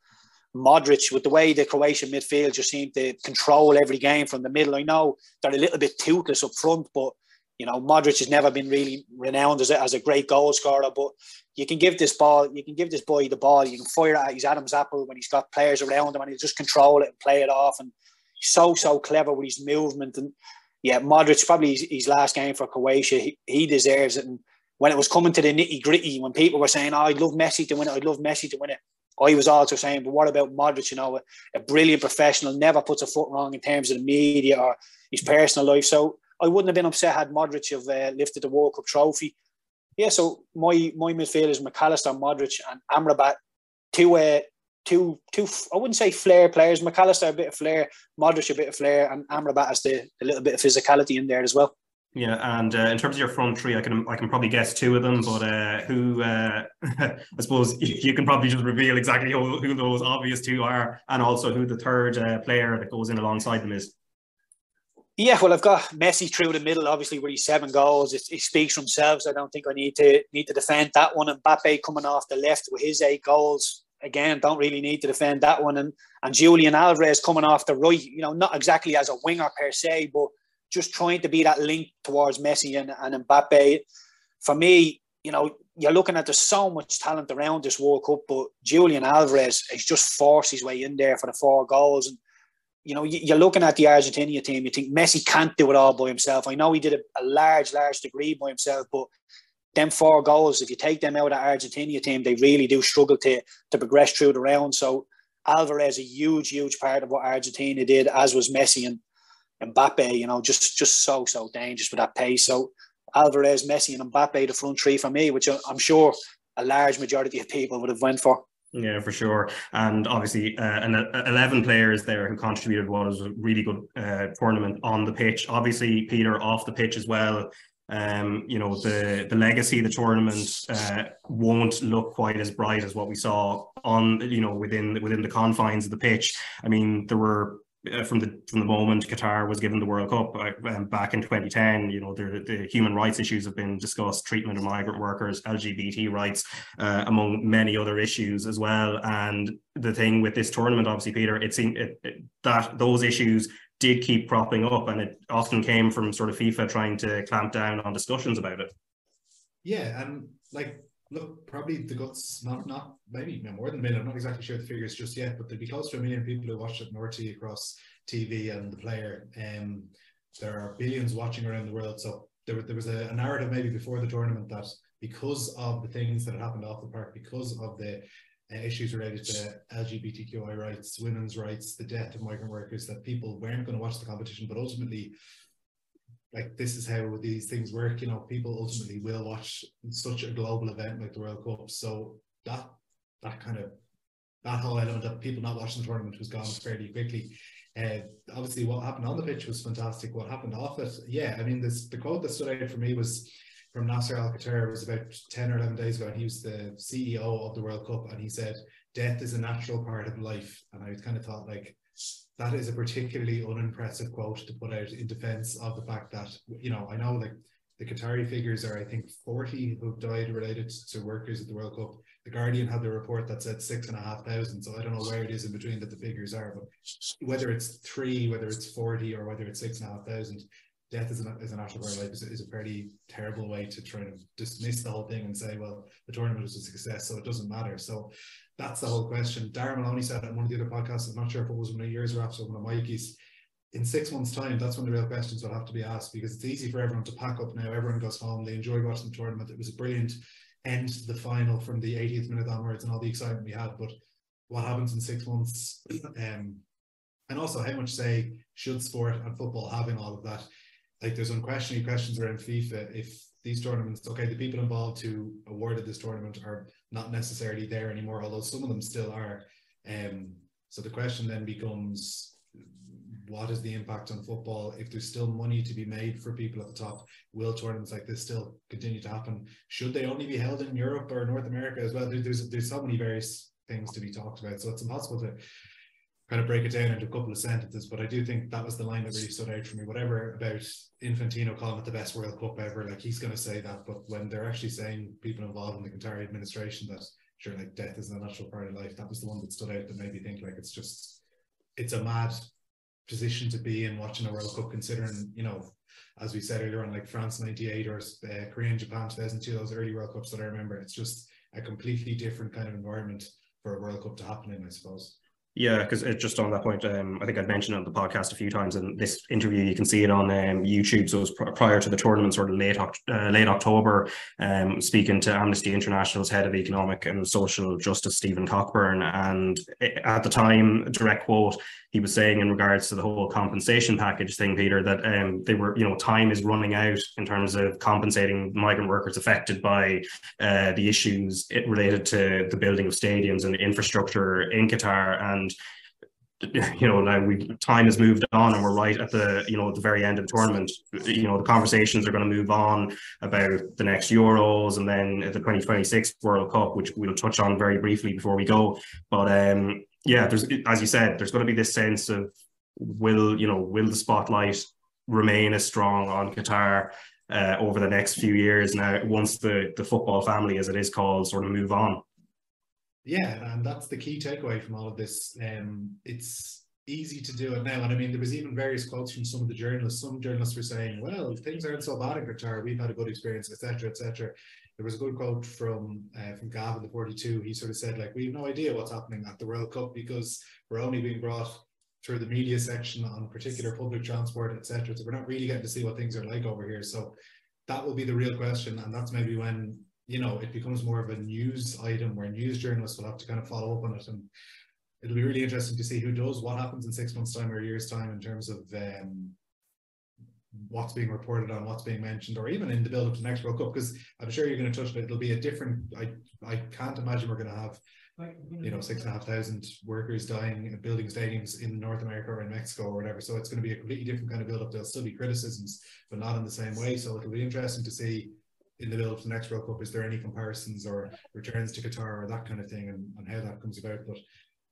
S3: Modric, with the way the Croatian midfield just seemed to control every game from the middle. I know they're a little bit toothless up front, but you know, Modric has never been really renowned as a, as a great goal scorer, but you can give this ball, you can give this boy the ball, you can fire at his Adam's apple when he's got players around him and he'll just control it and play it off. And so, so clever with his movement. And yeah, Modric, probably his, his last game for Croatia, he, he, deserves it. And when it was coming to the nitty gritty, when people were saying, oh, I'd love Messi to win it, I'd love Messi to win it, I was also saying, but what about Modric? You know, a, a brilliant professional, never puts a foot wrong in terms of the media or his personal life. So I wouldn't have been upset had Modric have uh, lifted the World Cup trophy. Yeah, so my my midfield is Mac Allister, Modric, and Amrabat. Two, uh, two, two. I wouldn't say flair players. Mac Allister a bit of flair, Modric a bit of flair, and Amrabat has the a little bit of physicality in there as well.
S1: Yeah, and uh, in terms of your front three, I can I can probably guess two of them, but uh, who uh, (laughs) I suppose you can probably just reveal exactly who, who those obvious two are, and also who the third uh, player that goes in alongside them is.
S3: Yeah, well, I've got Messi through the middle, obviously, with his seven goals. It, it, speaks for himself. So I don't think I need to need to defend that one. And Mbappe coming off the left with his eight goals. Again, don't really need to defend that one. And and Julian Alvarez coming off the right, you know, not exactly as a winger per se, but just trying to be that link towards Messi and, and Mbappe. For me, you know, you're looking at there's so much talent around this World Cup, but Julian Alvarez has just forced his way in there for the four goals. And you know, you're looking at the Argentina team, you think Messi can't do it all by himself. I know he did a, a large, large degree by himself, but them four goals, if you take them out of the Argentina team, they really do struggle to to progress through the round. So Alvarez a huge, huge part of what Argentina did, as was Messi and Mbappe. You know, just just so so dangerous with that pace. So Alvarez, Messi, and Mbappe the front three for me, which I'm sure a large majority of people would have went for.
S1: Yeah, for sure. And obviously, uh, an, uh, 11 players there who contributed what was a really good uh, tournament on the pitch. Obviously, Peter off the pitch as well. Um, you know, the, the legacy the tournament uh, won't look quite as bright as what we saw on, you know, within within the confines of the pitch. I mean, there were uh, from the from the moment Qatar was given the World Cup um, back in 2010, you know, the, the human rights issues have been discussed, treatment of migrant workers, LGBT rights, uh, among many other issues as well. And the thing with this tournament, obviously, Peter, it seemed it, it, that those issues did keep propping up, and it often came from sort of FIFA trying to clamp down on discussions about it.
S2: Yeah, and like look, probably the guts, not not maybe no more than a million. I'm not exactly sure the figures just yet, but there'd be close to a million people who watched it in RTE across TV and the player. Um, there are billions watching around the world. So there, there was a, a narrative maybe before the tournament that because of the things that had happened off the park, because of the uh, issues related to LGBTQI rights, women's rights, the death of migrant workers, that people weren't going to watch the competition, but ultimately like this is how these things work. You know, people ultimately will watch such a global event like the World Cup. So that that kind of that whole element of people not watching the tournament was gone fairly quickly. Uh, obviously, what happened on the pitch was fantastic. What happened off it, yeah. I mean, this the quote that stood out for me was from Nasser Al. It was about ten or eleven days ago, and he was the CEO of the World Cup, and he said, "Death is a natural part of life." And I kind of thought, like, that is a particularly unimpressive quote to put out in defense of the fact that, you know, I know like the Qatari figures are, I think, 40 who've died related to workers at the World Cup. The Guardian had the report that said six and a half thousand. So I don't know where it is in between that the figures are, but whether it's three, whether it's 40, or whether it's six and a half thousand, death is an, is an actual life is, is a fairly terrible way to try to dismiss the whole thing and say, well, the tournament was a success, so it doesn't matter. So that's the whole question. Darren Maloney said in one of the other podcasts. I'm not sure if it was one of yours or after one of Mikey's. In six months' time, that's when the real questions will have to be asked because it's easy for everyone to pack up now. Everyone goes home. They enjoy watching the tournament. It was a brilliant end to the final from the 80th minute onwards and all the excitement we had. But what happens in six months? (clears throat) Um, and also, how much say should sport and football have in all of that? Like, there's unquestionably questions around FIFA. If these tournaments, okay, the people involved who awarded this tournament are not necessarily there anymore, although some of them still are. Um, so the question then becomes what is the impact on football? If there's still money to be made for people at the top, will tournaments like this still continue to happen? Should they only be held in Europe or North America as well? There's there's so many various things to be talked about, so it's impossible to kind of break it down into a couple of sentences, but I do think that was the line that really stood out for me. Whatever about Infantino calling it the best World Cup ever, like he's going to say that, but when they're actually saying people involved in the Qatari administration that sure, like death is a natural part of life, that was the one that stood out that made me think like it's just it's a mad position to be in watching a World Cup, considering you know, as we said earlier on, like France '98 or uh, Korea and Japan 2002, those early World Cups that I remember. It's just a completely different kind of environment for a World Cup to happen in, I suppose.
S1: Yeah, because just on that point, um, I think I'd mentioned it on the podcast a few times. In this interview, you can see it on um, YouTube. So it was pr- prior to the tournament, sort of late uh, late October, um, speaking to Amnesty International's head of economic and social justice, Stephen Cockburn, and at the time, direct quote, he was saying in regards to the whole compensation package thing, Peter, that um, they were, you know, time is running out in terms of compensating migrant workers affected by uh, the issues related to the building of stadiums and infrastructure in Qatar. And you know now we time has moved on and we're right at the you know at the very end of the tournament you know the conversations are going to move on about the next euros and then the 2026 world cup which we'll touch on very briefly before we go but um yeah, there's as you said, there's going to be this sense of will you know will the spotlight remain as strong on Qatar uh, over the next few years now once the the football family as it is called sort of move on.
S2: Yeah, and that's the key takeaway from all of this. Um, it's easy to do it now, and I mean there was even various quotes from some of the journalists. Some journalists were saying, "Well, things aren't so bad in Qatar. We've had a good experience, etc., etc." there was a good quote from uh, from Gavin the 42. He sort of said like we have no idea what's happening at the World Cup because we're only being brought through the media section on particular public transport, etc. So we're not really getting to see what things are like over here. So that will be the real question, and that's maybe when you know it becomes more of a news item where news journalists will have to kind of follow up on it and. It'll be really interesting to see who does what happens in six months' time or a year's time in terms of um, what's being reported on, what's being mentioned, or even in the build up to the next World Cup, because I'm sure you're going to touch it. It'll be a different. I I can't imagine we're going to have, you know, six and a half thousand workers dying in building stadiums in North America or in Mexico or whatever. So it's going to be a completely different kind of build up. There'll still be criticisms, but not in the same way. So it'll be interesting to see in the build up to the next World Cup. Is there any comparisons or returns to Qatar or that kind of thing, and, and how that comes about? But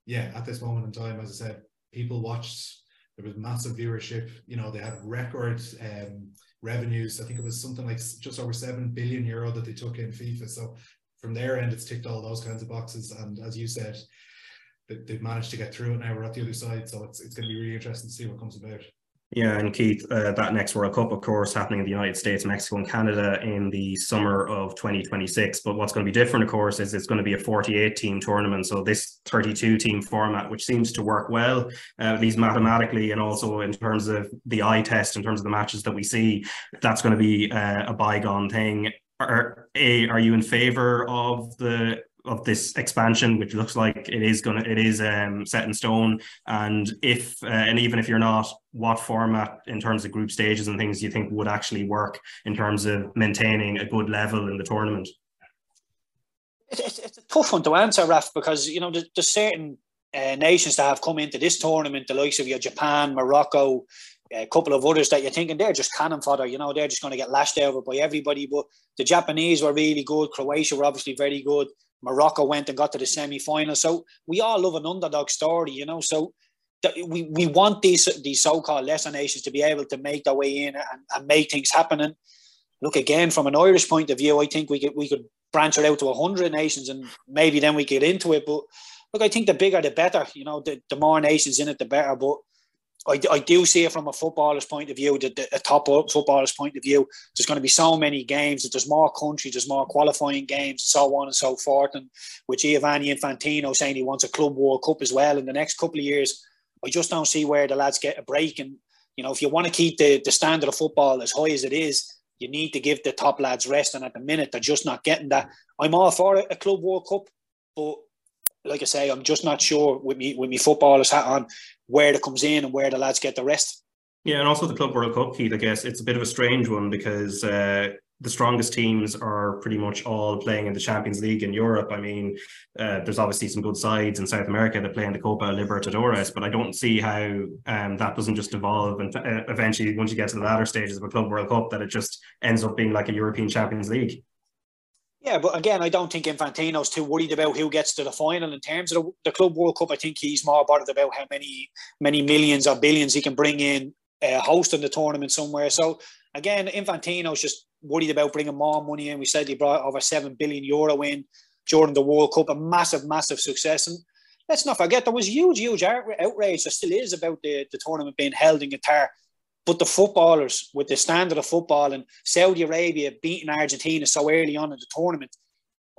S2: yeah, at this moment in time, as I said, people watched there was massive viewership. You know, they had record um, revenues. I think it was something like just over seven billion euro that they took in FIFA. So from their end, it's ticked all those kinds of boxes. And as you said, they've managed to get through it now. We're at the other side, so it's it's going to be really interesting to see what comes about.
S1: Yeah, and Keith, uh, that next World Cup, of course, happening in the United States, Mexico, and Canada in the summer of 2026. But what's going to be different, of course, is it's going to be a 48 team tournament. So this 32 team format, which seems to work well, uh, at least mathematically, and also in terms of the eye test, in terms of the matches that we see, that's going to be uh, a bygone thing. Are, a, are you in favor of the of this expansion, which looks like it is gonna it is um, set in stone. And if uh, and even if you're not, what format in terms of group stages and things you think would actually work in terms of maintaining a good level in the tournament?
S3: It's, it's a tough one to answer, Raf, because you know there's, there's certain uh, nations that have come into this tournament, the likes of your Japan, Morocco, a couple of others that you're thinking they're just cannon fodder. You know, they're just going to get lashed over by everybody. But the Japanese were really good. Croatia were obviously very good. Morocco went and got to the semi final. So we all love an underdog story, you know. So we, we want these these so called lesser nations to be able to make their way in and, and make things happen. And look again from an Irish point of view, I think we could we could branch it out to hundred nations and maybe then we get into it. But look, I think the bigger the better. You know, the, the more nations in it, the better. But I, I do see it from a footballer's point of view, the, the, a top footballer's point of view. There's going to be so many games that there's more countries, there's more qualifying games, so on and so forth. And with Giovanni Infantino saying he wants a Club World Cup as well in the next couple of years, I just don't see where the lads get a break. And, you know, if you want to keep the, the standard of football as high as it is, you need to give the top lads rest. And at the minute, they're just not getting that. I'm all for a Club World Cup, but like I say, I'm just not sure with me with me footballers hat on where it comes in and where the lads get the rest.
S1: Yeah, and also the Club World Cup, Keith. I guess it's a bit of a strange one because uh, the strongest teams are pretty much all playing in the Champions League in Europe. I mean, uh, there's obviously some good sides in South America that play in the Copa Libertadores, but I don't see how um, that doesn't just evolve and uh, eventually, once you get to the latter stages of a Club World Cup, that it just ends up being like a European Champions League.
S3: Yeah, but again, I don't think Infantino's too worried about who gets to the final in terms of the, the Club World Cup. I think he's more bothered about how many many millions or billions he can bring in uh, hosting the tournament somewhere. So again, Infantino's just worried about bringing more money in. We said he brought over seven billion euro in during the World Cup, a massive, massive success. And let's not forget there was huge, huge outrage. There still is about the, the tournament being held in Qatar. But the footballers, with the standard of football and Saudi Arabia beating Argentina so early on in the tournament,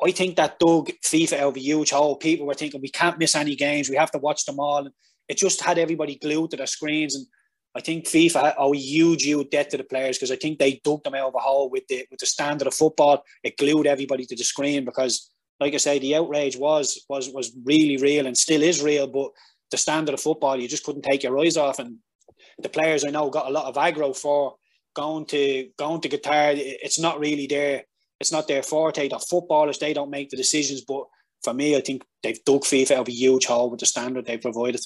S3: I think that dug FIFA out of a huge hole. People were thinking we can't miss any games, we have to watch them all. And it just had everybody glued to their screens. And I think FIFA owe a huge, huge debt to the players because I think they dug them out of a hole with the with the standard of football. It glued everybody to the screen because, like I say, the outrage was was was really real and still is real. But the standard of football, you just couldn't take your eyes off. And the players I know got a lot of aggro for going to going to Qatar. It's not really their it's not their forte. The footballers they don't make the decisions, but for me, I think they've dug FIFA out of a huge hole with the standard they provided.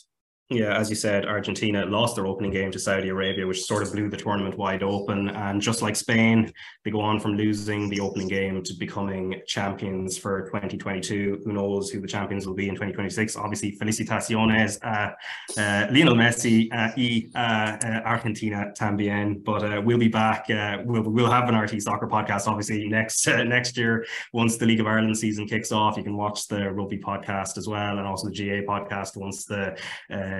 S1: Yeah, as you said, Argentina lost their opening game to Saudi Arabia, which sort of blew the tournament wide open. And just like Spain, they go on from losing the opening game to becoming champions for 2022. Who knows who the champions will be in 2026? Obviously, felicitaciones, uh, uh, Lionel Messi uh, y uh, uh, Argentina también. But uh, we'll be back. we'll, we'll have an RTE soccer podcast, obviously, next (laughs) next year once the League of Ireland season kicks off. You can watch the rugby podcast as well, and also the GAA podcast once the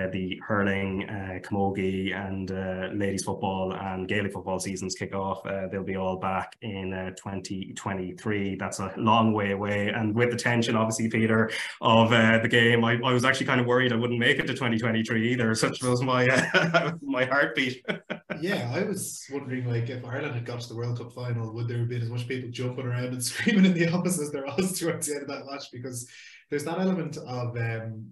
S1: uh, the hurling, uh, camogie, and uh, ladies football and Gaelic football seasons kick off. Uh, they'll be all back in 2023. That's a long way away, and with the tension, obviously, Peter, of the game, I, I, was actually kind of worried I wouldn't make it to 2023 either. (laughs) Such was my (laughs) my heartbeat. (laughs)
S2: yeah, I was wondering, like, if Ireland had got to the World Cup final, would there have been as much people jumping around and screaming in the office as there was towards the end of that match? Because there's that element of um,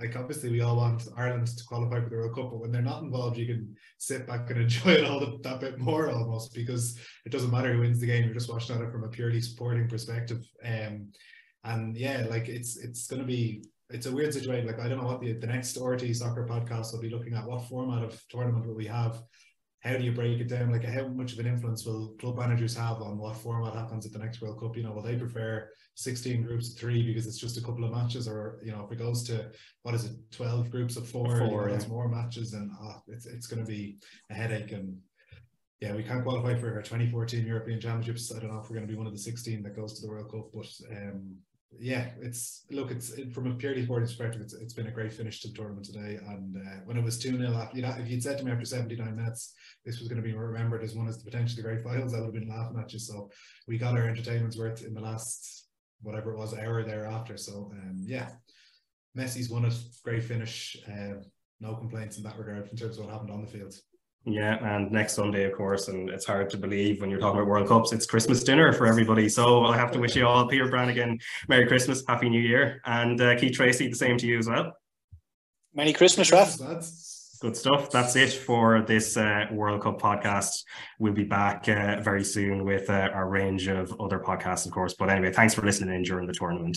S2: like obviously we all want Ireland to qualify for the World Cup, but when they're not involved, you can sit back and (laughs) enjoy it all that bit more almost because it doesn't matter who wins the game. You're just watching it from a purely sporting perspective. Um, and yeah, like it's it's going to be it's a weird situation. Like I don't know what the the next RTE soccer podcast will be looking at. What format of tournament will we have? How do you break it down? Like, how much of an influence will club managers have on what format happens at the next World Cup? You know, will they prefer 16 groups of three because it's just a couple of matches, or you know, if it goes to what is it, 12 groups of four, four you know, yeah. more matches, and oh, it's it's going to be a headache. And yeah, we can't qualify for our 2014 European Championships. I don't know if we're going to be one of the 16 that goes to the World Cup, but um, yeah, it's look, it's it, from a purely sporting perspective, it's, it's been a great finish to the tournament today. And uh, when it was 2 0 after, you know, if you'd said to me after 79 minutes, this was going to be remembered as one of the potentially great finals, I would have been laughing at you. So we got our entertainment's worth in the last, whatever it was, hour thereafter. So um, yeah, Messi's won it. Great finish. Uh, no complaints in that regard in terms of what happened on the field.
S1: Yeah, and next Sunday, of course, and it's hard to believe when you're talking about World Cups, it's Christmas dinner for everybody. So I have to wish you all, Peter Brannigan, Merry Christmas, Happy New Year, and uh, Keith Treacy, the same to you as well.
S3: Merry Christmas, Raf.
S1: That's good stuff. That's it for this uh, World Cup podcast. We'll be back uh, very soon with uh, our range of other podcasts, of course. But anyway, thanks for listening in during the tournament.